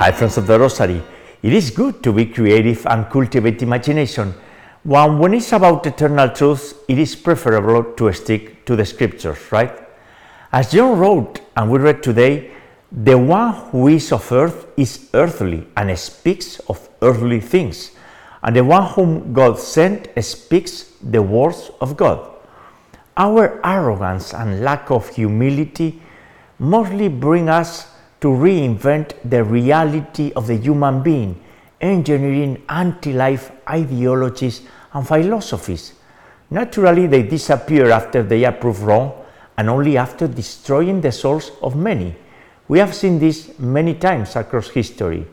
Hi, friends of the Rosary. It is good to be creative and cultivate imagination. When, when it's about eternal truths, it is preferable to stick to the scriptures, right? As John wrote, and we read today, the one who is of earth is earthly and speaks of earthly things, and the one whom God sent speaks the words of God. Our arrogance and lack of humility mostly bring us to reinvent the reality of the human being, engineering anti life ideologies and philosophies. Naturally, they disappear after they are proved wrong and only after destroying the souls of many. We have seen this many times across history.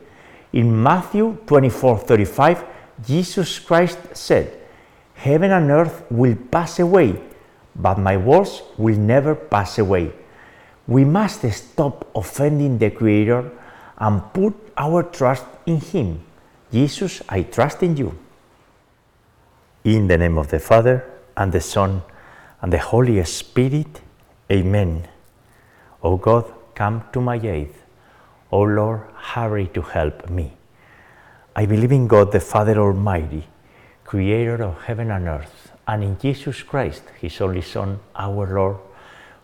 In Matthew 24 35, Jesus Christ said, Heaven and earth will pass away, but my words will never pass away. We must stop offending the Creator and put our trust in Him. Jesus, I trust in you. In the name of the Father, and the Son, and the Holy Spirit, Amen. O God, come to my aid. O Lord, hurry to help me. I believe in God the Father Almighty, creator of heaven and earth, and in Jesus Christ, his only Son, our Lord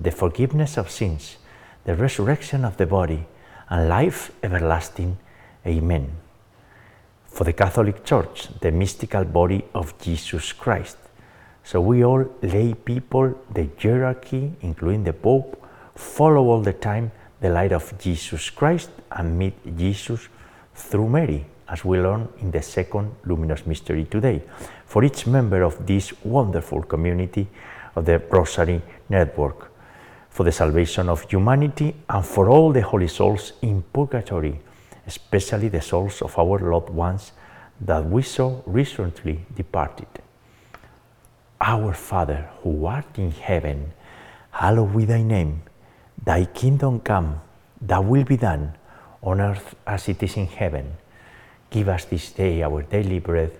the forgiveness of sins, the resurrection of the body, and life everlasting. Amen. For the Catholic Church, the mystical body of Jesus Christ. So we all lay people, the hierarchy, including the Pope, follow all the time the light of Jesus Christ and meet Jesus through Mary, as we learn in the second luminous mystery today. For each member of this wonderful community of the Rosary Network, for the salvation of humanity and for all the holy souls in purgatory, especially the souls of our loved ones that we saw recently departed. Our Father, who art in heaven, hallowed be thy name. Thy kingdom come, thy will be done, on earth as it is in heaven. Give us this day our daily bread,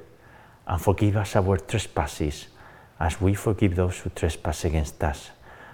and forgive us our trespasses, as we forgive those who trespass against us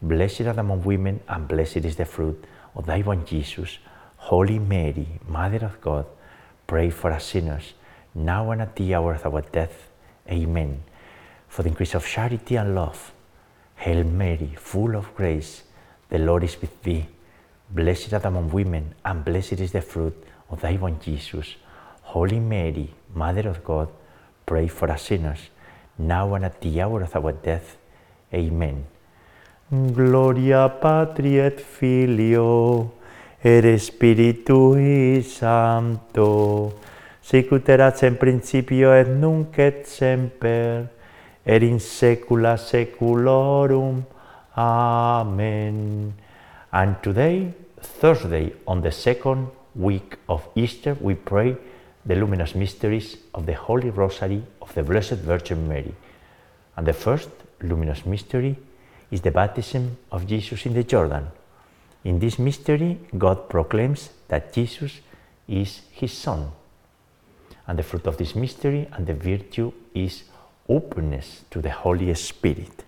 Blessed art among women, and blessed is the fruit of thy womb, Jesus. Holy Mary, Mother of God, pray for us sinners, now and at the hour of our death. Amen. For the increase of charity and love, Hail Mary, full of grace, the Lord is with thee. Blessed art among women, and blessed is the fruit of thy womb, Jesus. Holy Mary, Mother of God, pray for us sinners, now and at the hour of our death. Amen. Gloria Patri et Filio et Spiritui Sancto, sic ut erat in principio et nunc et semper et in saecula saeculorum. Amen. And today, Thursday, on the second week of Easter, we pray the luminous mysteries of the Holy Rosary of the Blessed Virgin Mary. And the first luminous mystery is the baptism of Jesus in the Jordan. In this mystery, God proclaims that Jesus is his Son. And the fruit of this mystery and the virtue is openness to the Holy Spirit.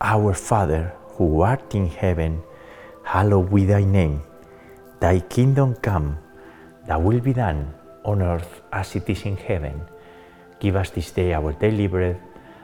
Our Father, who art in heaven, hallowed be thy name. Thy kingdom come, thy will be done on earth as it is in heaven. Give us this day our daily bread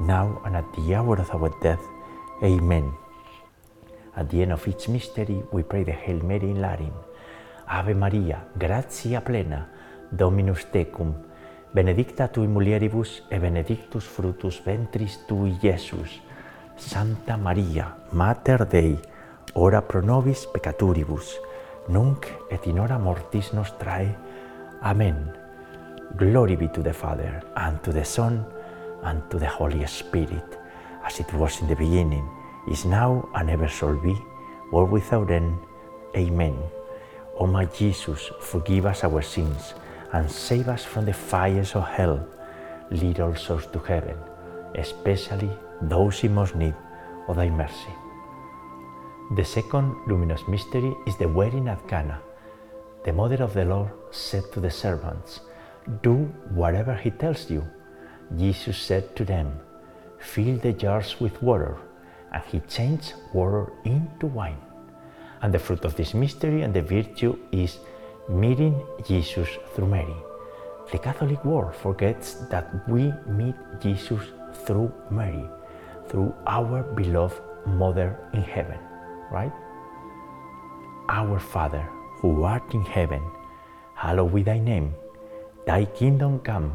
now and at the hour of our death. Amen. At the end of each mystery, we pray the Hail Mary in Latin. Ave Maria, gratia plena, Dominus tecum, benedicta tui mulieribus e benedictus fructus ventris tui, Iesus. Santa Maria, Mater Dei, ora pro nobis peccaturibus, nunc et in hora mortis nostrae. Amen. Glory be to the Father, and to the Son, and to the Holy Spirit, as it was in the beginning, is now, and ever shall be, world without end. Amen. O my Jesus, forgive us our sins, and save us from the fires of hell. Lead all souls to heaven, especially those in most need of thy mercy. The second luminous mystery is the wedding at Cana. The mother of the Lord said to the servants, Do whatever he tells you. Jesus said to them, Fill the jars with water. And he changed water into wine. And the fruit of this mystery and the virtue is meeting Jesus through Mary. The Catholic world forgets that we meet Jesus through Mary, through our beloved Mother in heaven, right? Our Father, who art in heaven, hallowed be thy name. Thy kingdom come,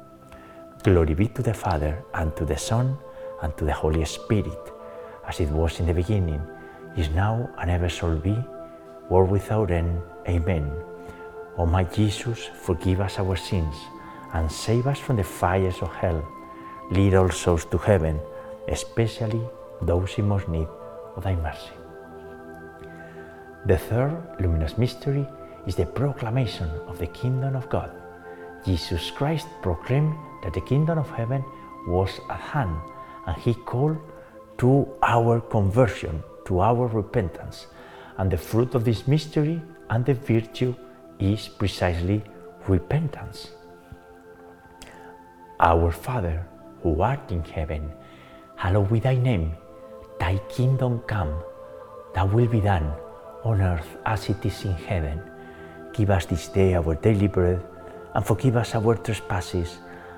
Glory be to the Father, and to the Son, and to the Holy Spirit, as it was in the beginning, is now, and ever shall be, world without end. Amen. O my Jesus, forgive us our sins, and save us from the fires of hell. Lead all souls to heaven, especially those in most need of thy mercy. The third luminous mystery is the proclamation of the kingdom of God. Jesus Christ proclaimed that the kingdom of heaven was at hand, and he called to our conversion, to our repentance. And the fruit of this mystery and the virtue is precisely repentance. Our Father, who art in heaven, hallowed be thy name. Thy kingdom come, thy will be done on earth as it is in heaven. Give us this day our daily bread, and forgive us our trespasses,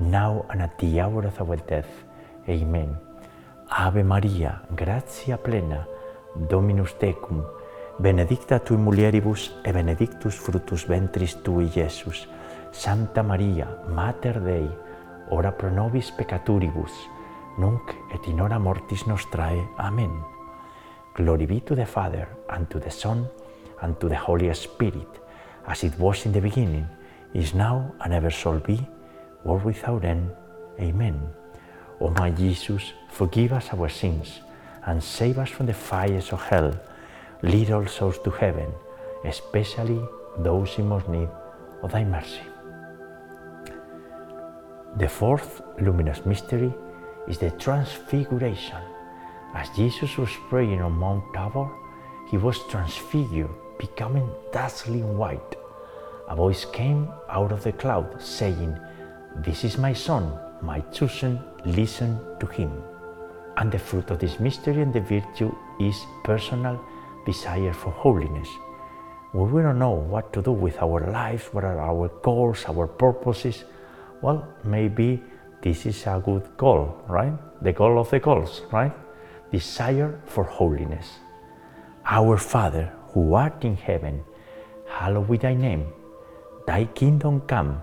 now and at the hour of our death. Amen. Ave Maria, gratia plena, Dominus tecum, benedicta tui mulieribus e benedictus fructus ventris tui, Iesus. Santa Maria, Mater Dei, ora pro nobis peccaturibus, nunc et in hora mortis nostrae. Amen. Glory be to the Father, and to the Son, and to the Holy Spirit, as it was in the beginning, is now, and ever shall be, world without end. Amen. O my Jesus, forgive us our sins, and save us from the fires of hell. Lead all souls to heaven, especially those in most need of thy mercy. The fourth luminous mystery is the Transfiguration. As Jesus was praying on Mount Tabor, he was transfigured, becoming dazzling white. A voice came out of the cloud saying, This is my Son, my chosen, listen to him. And the fruit of this mystery and the virtue is personal desire for holiness. We don't know what to do with our lives, what are our goals, our purposes, well, maybe this is a good goal, right? The goal of the goals, right? Desire for holiness. Our Father, who art in heaven, hallowed be thy name. Thy kingdom come,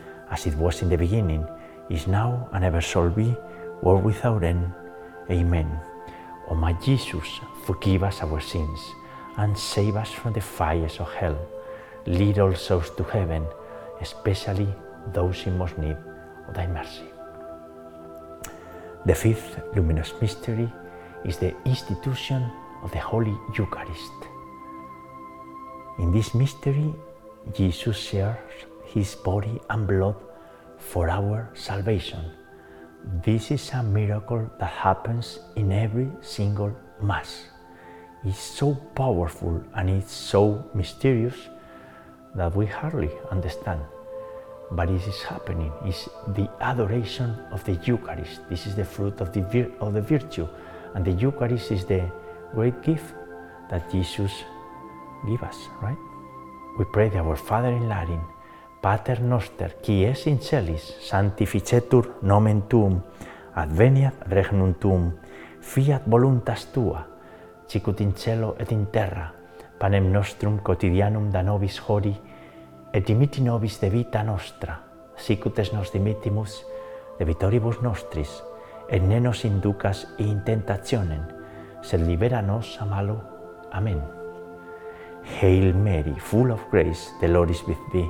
as it was in the beginning, is now, and ever shall be, world without end. Amen. O my Jesus, forgive us our sins, and save us from the fires of hell. Lead all souls to heaven, especially those in most need of thy mercy. The fifth luminous mystery is the institution of the Holy Eucharist. In this mystery, Jesus shares his body and blood for our salvation. This is a miracle that happens in every single Mass. It's so powerful and it's so mysterious that we hardly understand. But it is happening. It's the adoration of the Eucharist. This is the fruit of the, of the virtue. And the Eucharist is the great gift that Jesus gave us, right? We pray the Our Father in Latin, Pater noster, qui es in celis, sanctificetur nomen tuum, adveniat regnum tuum, fiat voluntas tua, sicut in cielo et in terra, panem nostrum quotidianum da nobis hori, et dimiti nobis de vita nostra, sicut es nos dimitimus debitoribus nostris, et ne nos inducas in tentationem, sed libera nos a malo. Amen. Hail Mary, full of grace, the Lord is with thee.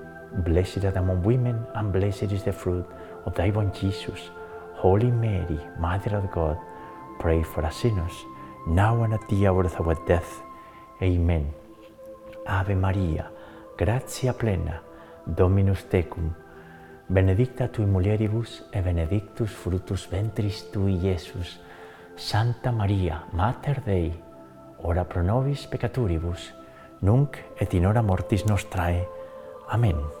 Blessed art among women, and blessed is the fruit of thy womb, Jesus. Holy Mary, Mother of God, pray for us sinners, now and at the hour of our death. Amen. Ave Maria, gratia plena, Dominus tecum, benedicta tui mulieribus, e benedictus fructus ventris tui, Iesus. Santa Maria, Mater Dei, ora pro nobis peccatoribus, nunc et in hora mortis nostrae. Amen.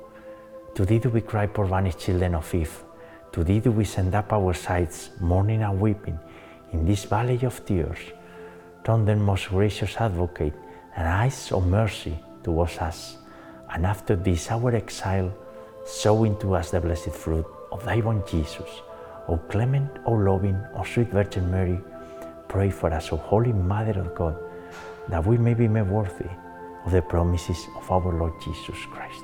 To thee do we cry, poor vanished children of Eve. To thee do we send up our sighs, mourning and weeping, in this valley of tears. Turn then, most gracious Advocate, and eyes of mercy towards us, and after this our exile, sow into us the blessed fruit of thy womb, Jesus. O clement, O loving, O sweet Virgin Mary, pray for us, O Holy Mother of God, that we may be made worthy of the promises of our Lord Jesus Christ.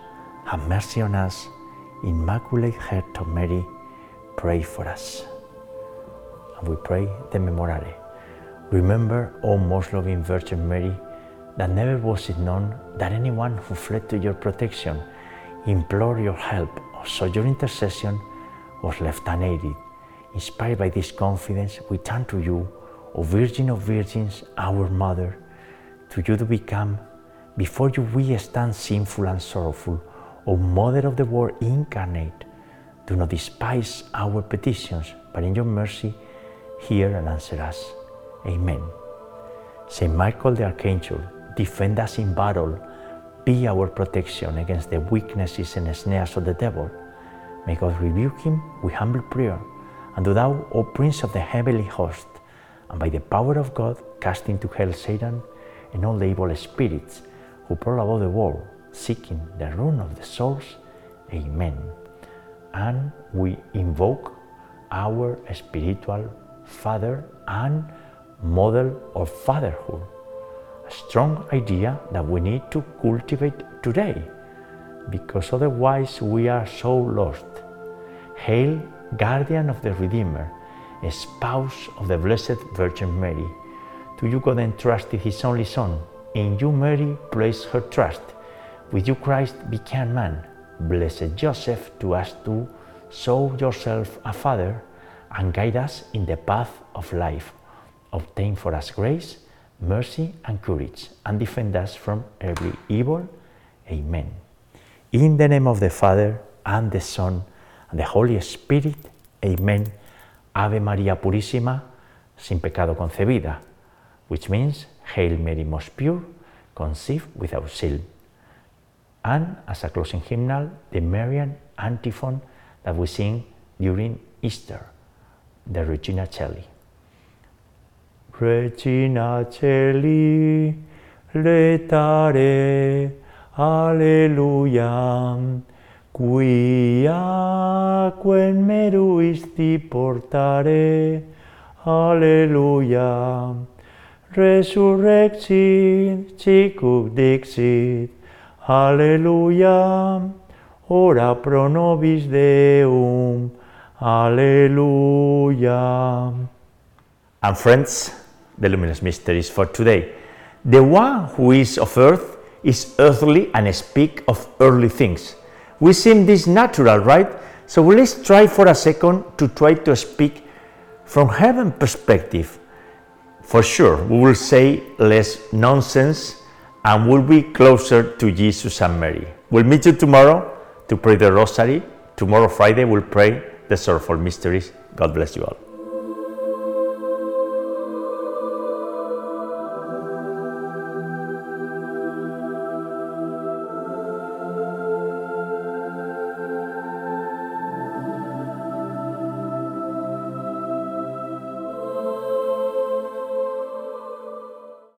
have mercy on us. Immaculate Heart of Mary, pray for us. And we pray the Memorare. Remember, O most loving Virgin Mary, that never was it known that anyone who fled to your protection, implored your help, or sought your intercession was left unaided. Inspired by this confidence, we turn to you, O Virgin of Virgins, our Mother. To you to become, before you we stand sinful and sorrowful, O Mother of the Word incarnate. Do not despise our petitions, but in your mercy hear and answer us. Amen. Saint Michael the Archangel, defend us in battle, be our protection against the weaknesses and snares of the devil. May God rebuke him with humble prayer. And do thou, O Prince of the heavenly host, and by the power of God, cast into hell Satan and all the evil spirits who prowl about the world, seeking the ruin of the souls. Amen. And we invoke our spiritual father and model of fatherhood, a strong idea that we need to cultivate today, because otherwise we are so lost. Hail, guardian of the Redeemer, spouse of the Blessed Virgin Mary. To you God entrusted his only Son. In you Mary placed her trust. With you Christ became man. Blessed Joseph, to us too, show yourself a father and guide us in the path of life. Obtain for us grace, mercy, and courage, and defend us from every evil. Amen. In the name of the Father, and the Son, and the Holy Spirit. Amen. Ave Maria Purísima, sin pecado concebida, which means Hail Mary most pure, conceived without sin. and as a closing hymnal, the Marian antiphon that we sing during Easter, the Regina Celli. Regina Celli, letare, alleluia, quia quen meruisti portare, alleluia, resurrexit, cicuc dixit, alleluia, ora pro nobis Deum, alleluia. And friends, the luminous mysteries for today. The one who is of earth is earthly and speak of earthly things. We seem this natural, right? So let's try for a second to try to speak from heaven perspective. For sure, we will say less nonsense and we'll be closer to Jesus and Mary. We'll meet you tomorrow to pray the rosary. Tomorrow, Friday, we'll pray the sorrowful mysteries. God bless you all.